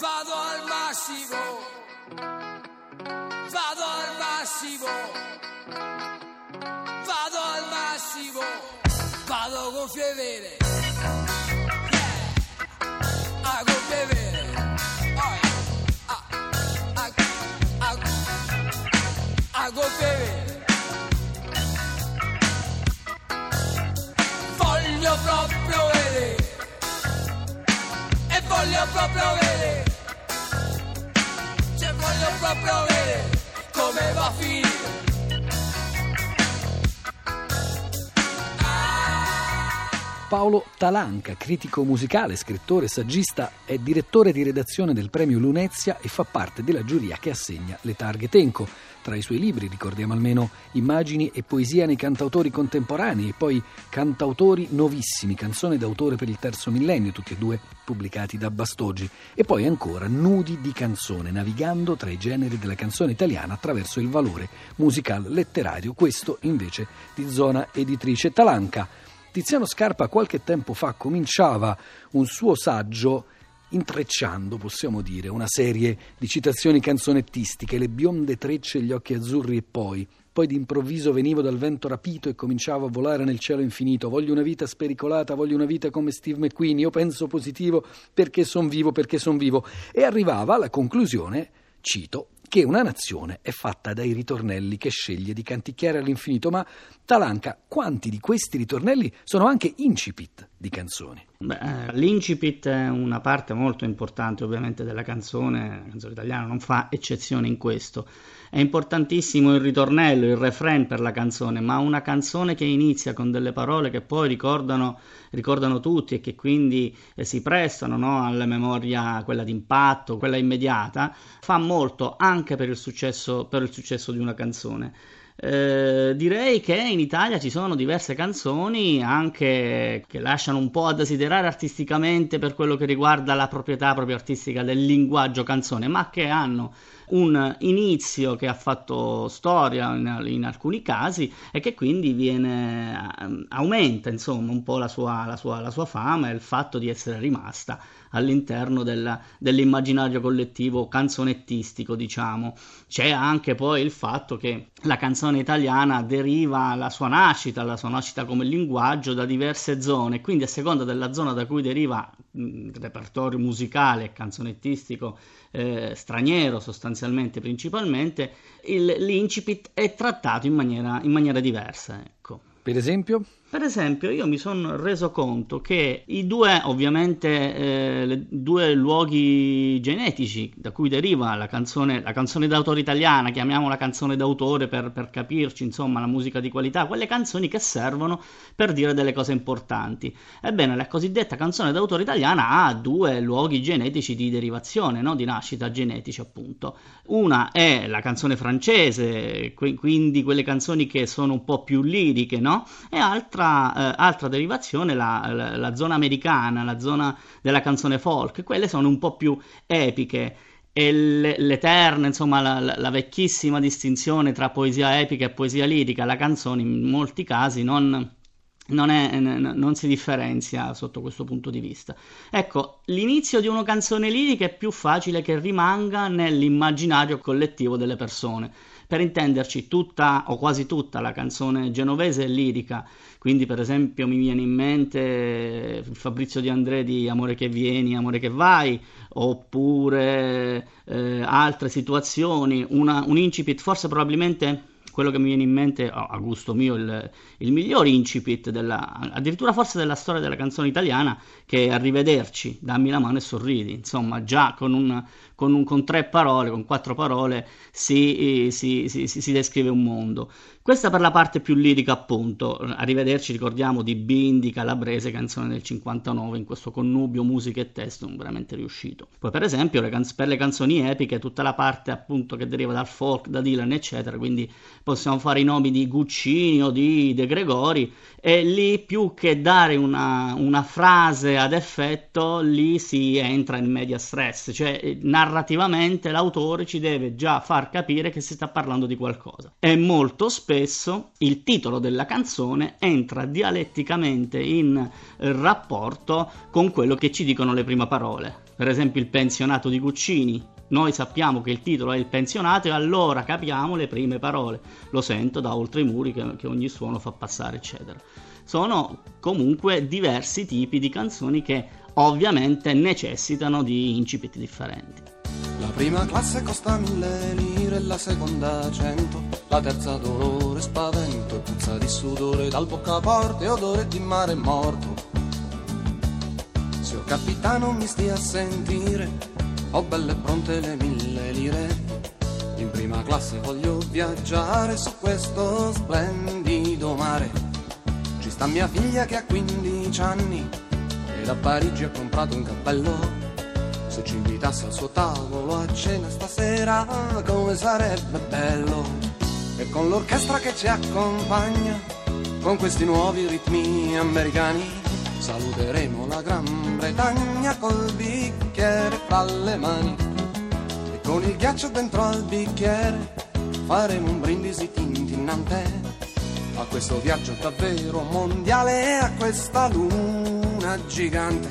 vado al massimo, vado al massimo, vado al massimo, vado con fievere. A gonfie vere. Oh. Voglio proprio vedere. E voglio proprio vedere. Proprio vedere come va a finire. Paolo Talanca, critico musicale, scrittore, saggista, è direttore di redazione del premio Lunezia e fa parte della giuria che assegna le targhe Tenco. Tra i suoi libri ricordiamo almeno Immagini e poesia nei cantautori contemporanei e poi Cantautori novissimi, canzone d'autore per il terzo millennio, tutti e due pubblicati da Bastogi. E poi ancora Nudi di canzone, navigando tra i generi della canzone italiana attraverso il valore musical letterario, questo invece di zona editrice Talanca. Tiziano Scarpa qualche tempo fa cominciava un suo saggio intrecciando, possiamo dire, una serie di citazioni canzonettistiche, le bionde trecce, gli occhi azzurri e poi. Poi d'improvviso venivo dal vento rapito e cominciavo a volare nel cielo infinito. Voglio una vita spericolata, voglio una vita come Steve McQueen. Io penso positivo perché son vivo, perché son vivo. E arrivava alla conclusione, cito, che una nazione è fatta dai ritornelli che sceglie di canticchiare all'infinito, ma Talanca, quanti di questi ritornelli sono anche incipit di canzoni? Beh, eh, l'incipit è una parte molto importante ovviamente della canzone, la canzone italiana non fa eccezione in questo. È importantissimo il ritornello, il refrain per la canzone, ma una canzone che inizia con delle parole che poi ricordano, ricordano tutti e che quindi eh, si prestano no, alla memoria, quella d'impatto, quella immediata, fa molto anche per il successo, per il successo di una canzone. Eh, direi che in Italia ci sono diverse canzoni anche che lasciano un po' a desiderare artisticamente per quello che riguarda la proprietà proprio artistica del linguaggio canzone, ma che hanno un inizio che ha fatto storia in, in alcuni casi e che quindi viene, ehm, aumenta insomma un po' la sua, la, sua, la sua fama e il fatto di essere rimasta all'interno della, dell'immaginario collettivo canzonettistico, diciamo. C'è anche poi il fatto che la canzone italiana deriva la sua nascita, la sua nascita come linguaggio da diverse zone, quindi a seconda della zona da cui deriva il repertorio musicale e canzonettistico eh, straniero sostanzialmente principalmente, il, l'incipit è trattato in maniera, in maniera diversa. Ecco. Per esempio? Per esempio, io mi sono reso conto che i due, ovviamente, eh, le, due luoghi genetici da cui deriva la canzone, la canzone d'autore italiana, chiamiamola canzone d'autore per, per, capirci, insomma, la musica di qualità, quelle canzoni che servono per dire delle cose importanti. Ebbene, la cosiddetta canzone d'autore italiana ha due luoghi genetici di derivazione, no? di nascita genetici, appunto. Una è la canzone francese, quindi quelle canzoni che sono un po' più liriche, no? E altra altra, eh, altra derivazione la, la, la, zona americana, la zona della canzone folk, quelle sono un po' più epiche. E l'eterna, insomma, la, la, vecchissima distinzione tra poesia epica e poesia lirica, la canzone in molti casi non, non, è, non, si differenzia sotto questo punto di vista. Ecco, l'inizio di una canzone lirica è più facile che rimanga nell'immaginario collettivo delle persone. Per intenderci, tutta o quasi tutta la canzone genovese è lirica, quindi per esempio mi viene in mente Fabrizio Di André di Amore che vieni, Amore che vai, oppure eh, altre situazioni, una, un incipit forse probabilmente quello che mi viene in mente, a gusto mio, il, il miglior incipit, della, addirittura forse della storia della canzone italiana, che è Arrivederci, dammi la mano e sorridi. Insomma, già con, un, con, un, con tre parole, con quattro parole, si, si, si, si, descrive un mondo. Questa per la parte più lirica, appunto. Arrivederci, ricordiamo, di Bindi, Calabrese, canzone del 59, in questo connubio musica e testo veramente riuscito. Poi, per esempio, le canz- per le canzoni epiche, tutta la parte appunto che deriva dal folk, da Dylan, eccetera, quindi possiamo fare i nomi di Guccini o di De Gregori, e lì più che dare una, una frase ad effetto, lì si entra in media stress, cioè narrativamente l'autore ci deve già far capire che si sta parlando di qualcosa. E molto spesso il titolo della canzone entra dialetticamente in rapporto con quello che ci dicono le prime parole. per esempio il pensionato di Guccini, noi sappiamo che il titolo è il pensionato e allora capiamo le prime parole, lo sento da oltre i muri che, che ogni suono fa passare, eccetera. Sono comunque diversi tipi di canzoni che ovviamente necessitano di incipit differenti. La prima classe costa mille lire, la seconda cento, la terza dolore, spavento e puzza di sudore dal boccaporte odore di mare morto. Signor capitano mi stia a sentire, ho belle pronte le mille lire. In prima classe voglio viaggiare su questo splendido mare. Ci sta mia figlia che ha 15 anni e da Parigi ha comprato un cappello. Se ci invitasse al suo tavolo a cena stasera, come sarebbe bello. E con l'orchestra che ci accompagna, con questi nuovi ritmi americani saluteremo la Gran Bretagna col bicchiere fra le mani e con il ghiaccio dentro al bicchiere faremo un brindisi tintinnante a questo viaggio davvero mondiale e a questa luna gigante.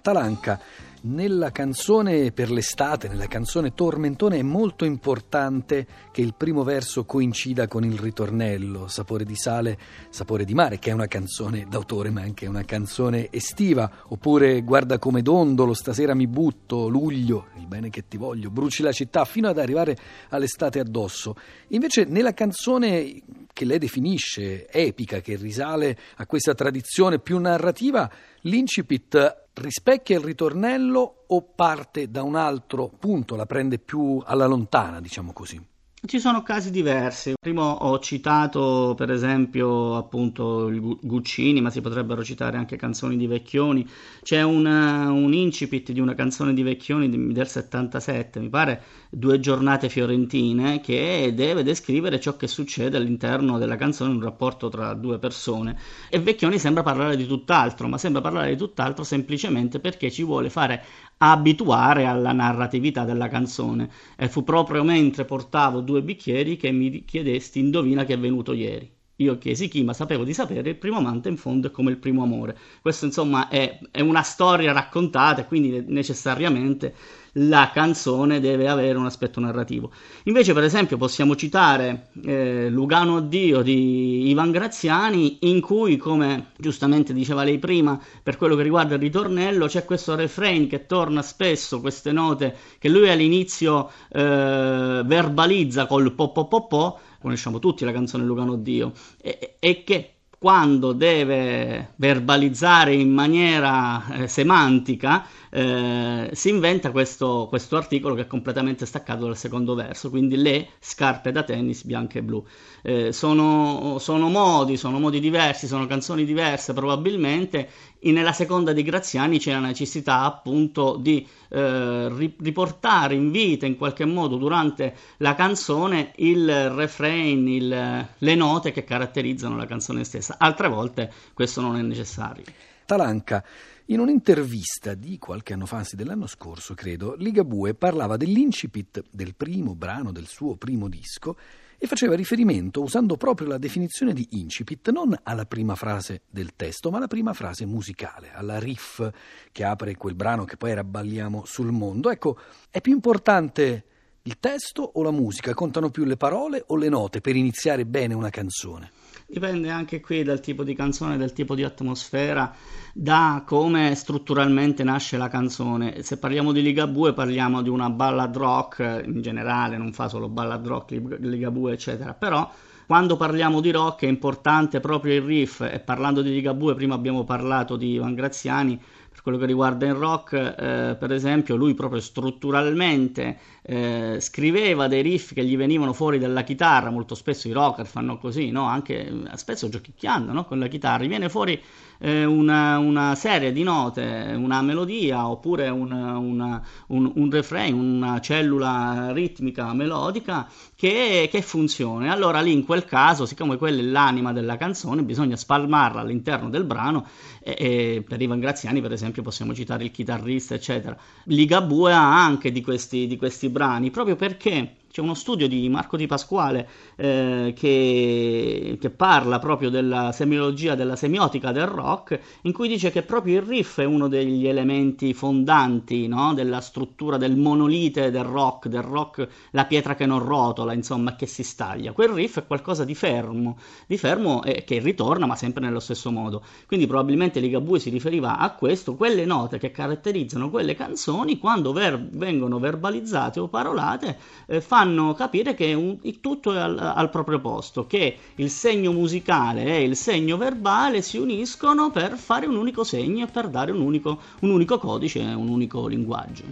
Talanca nella canzone per l'estate, nella canzone Tormentone, è molto importante che il primo verso coincida con il ritornello, Sapore di sale, sapore di mare, che è una canzone d'autore ma anche una canzone estiva, oppure Guarda come dondolo, stasera mi butto, luglio, il bene che ti voglio, bruci la città, fino ad arrivare all'estate addosso. Invece nella canzone che lei definisce epica, che risale a questa tradizione più narrativa, l'incipit rispecchia il ritornello o parte da un altro punto, la prende più alla lontana, diciamo così? Ci sono casi diversi. Prima ho citato per esempio appunto il Guccini, ma si potrebbero citare anche canzoni di Vecchioni. C'è un, un incipit di una canzone di Vecchioni del 77, mi pare, Due giornate fiorentine, che deve descrivere ciò che succede all'interno della canzone, un rapporto tra due persone. E Vecchioni sembra parlare di tutt'altro, ma sembra parlare di tutt'altro semplicemente perché ci vuole fare abituare alla narratività della canzone. E fu proprio mentre portavo due bicchieri che mi chiedesti indovina che è venuto ieri. Io chiesi chi, ma sapevo di sapere, il primo amante in fondo è come il primo amore. Questo insomma è, è una storia raccontata, quindi necessariamente la canzone deve avere un aspetto narrativo. Invece, per esempio, possiamo citare eh, Lugano Dio di Ivan Graziani, in cui, come giustamente diceva lei prima, per quello che riguarda il ritornello, c'è questo refrain che torna spesso, queste note che lui all'inizio eh, verbalizza col po po po po, conosciamo tutti la canzone Lugano Dio, e, e che quando deve verbalizzare in maniera eh, semantica, eh, si inventa questo, questo, articolo che è completamente staccato dal secondo verso, quindi le scarpe da tennis bianche e blu. Eh, sono, sono, modi, sono modi diversi, sono canzoni diverse probabilmente. E nella seconda di Graziani c'è la necessità appunto di eh, riportare in vita in qualche modo durante la canzone il refrain, il, le note che caratterizzano la canzone stessa. Altre volte questo non è necessario. Talanca. In un'intervista di qualche anno fa, anzi dell'anno scorso, credo, Ligabue parlava dell'incipit del primo brano del suo primo disco e faceva riferimento, usando proprio la definizione di incipit, non alla prima frase del testo, ma alla prima frase musicale, alla riff che apre quel brano che poi rabballiamo sul mondo. Ecco, è più importante il testo o la musica? Contano più le parole o le note per iniziare bene una canzone? Dipende anche qui dal tipo di canzone, dal tipo di atmosfera, da come strutturalmente nasce la canzone. Se parliamo di Ligabue parliamo di una ballad rock in generale, non fa solo ballad rock, Ligabue eccetera, però quando parliamo di rock è importante proprio il riff e parlando di Ligabue prima abbiamo parlato di Ivan Graziani per quello che riguarda il rock, eh, per esempio, lui proprio strutturalmente eh, scriveva dei riff che gli venivano fuori dalla chitarra, molto spesso i rocker fanno così, no? anche spesso giochicchiando no? con la chitarra, viene fuori eh, una, una, serie di note, una melodia oppure una, una, un, un, refrain, una cellula ritmica melodica che, che funziona. Allora lì in quel caso, siccome quella è l'anima della canzone, bisogna spalmarla all'interno del brano e, e per Ivan Graziani per esempio possiamo citare il chitarrista eccetera. Ligabue ha anche di questi, di questi brani proprio perché c'è uno studio di Marco Di Pasquale eh, che, che, parla proprio della semiologia, della semiotica del rock, in cui dice che proprio il riff è uno degli elementi fondanti no? della struttura del monolite del rock, del rock la pietra che non rotola, insomma, che si staglia. Quel riff è qualcosa di fermo, di fermo eh, che ritorna ma sempre nello stesso modo. Quindi probabilmente Ligabue si riferiva a questo, quelle note che caratterizzano quelle canzoni quando ver- vengono verbalizzate o parolate eh, fanno fanno capire che un, tutto è al, al, proprio posto, che il segno musicale e il segno verbale si uniscono per fare un unico segno e per dare un unico, un unico codice, un unico linguaggio.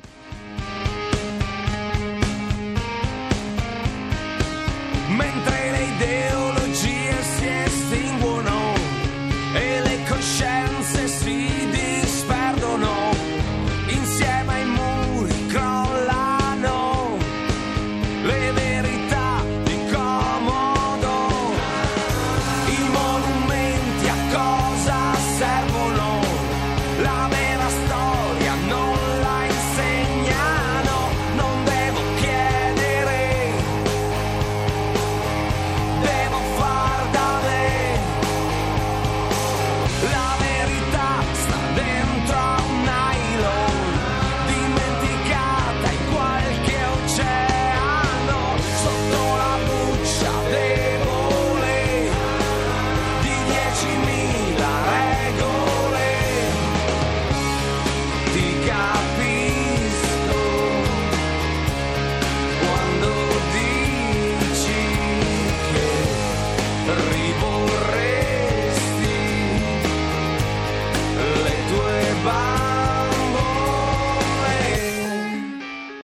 Mentre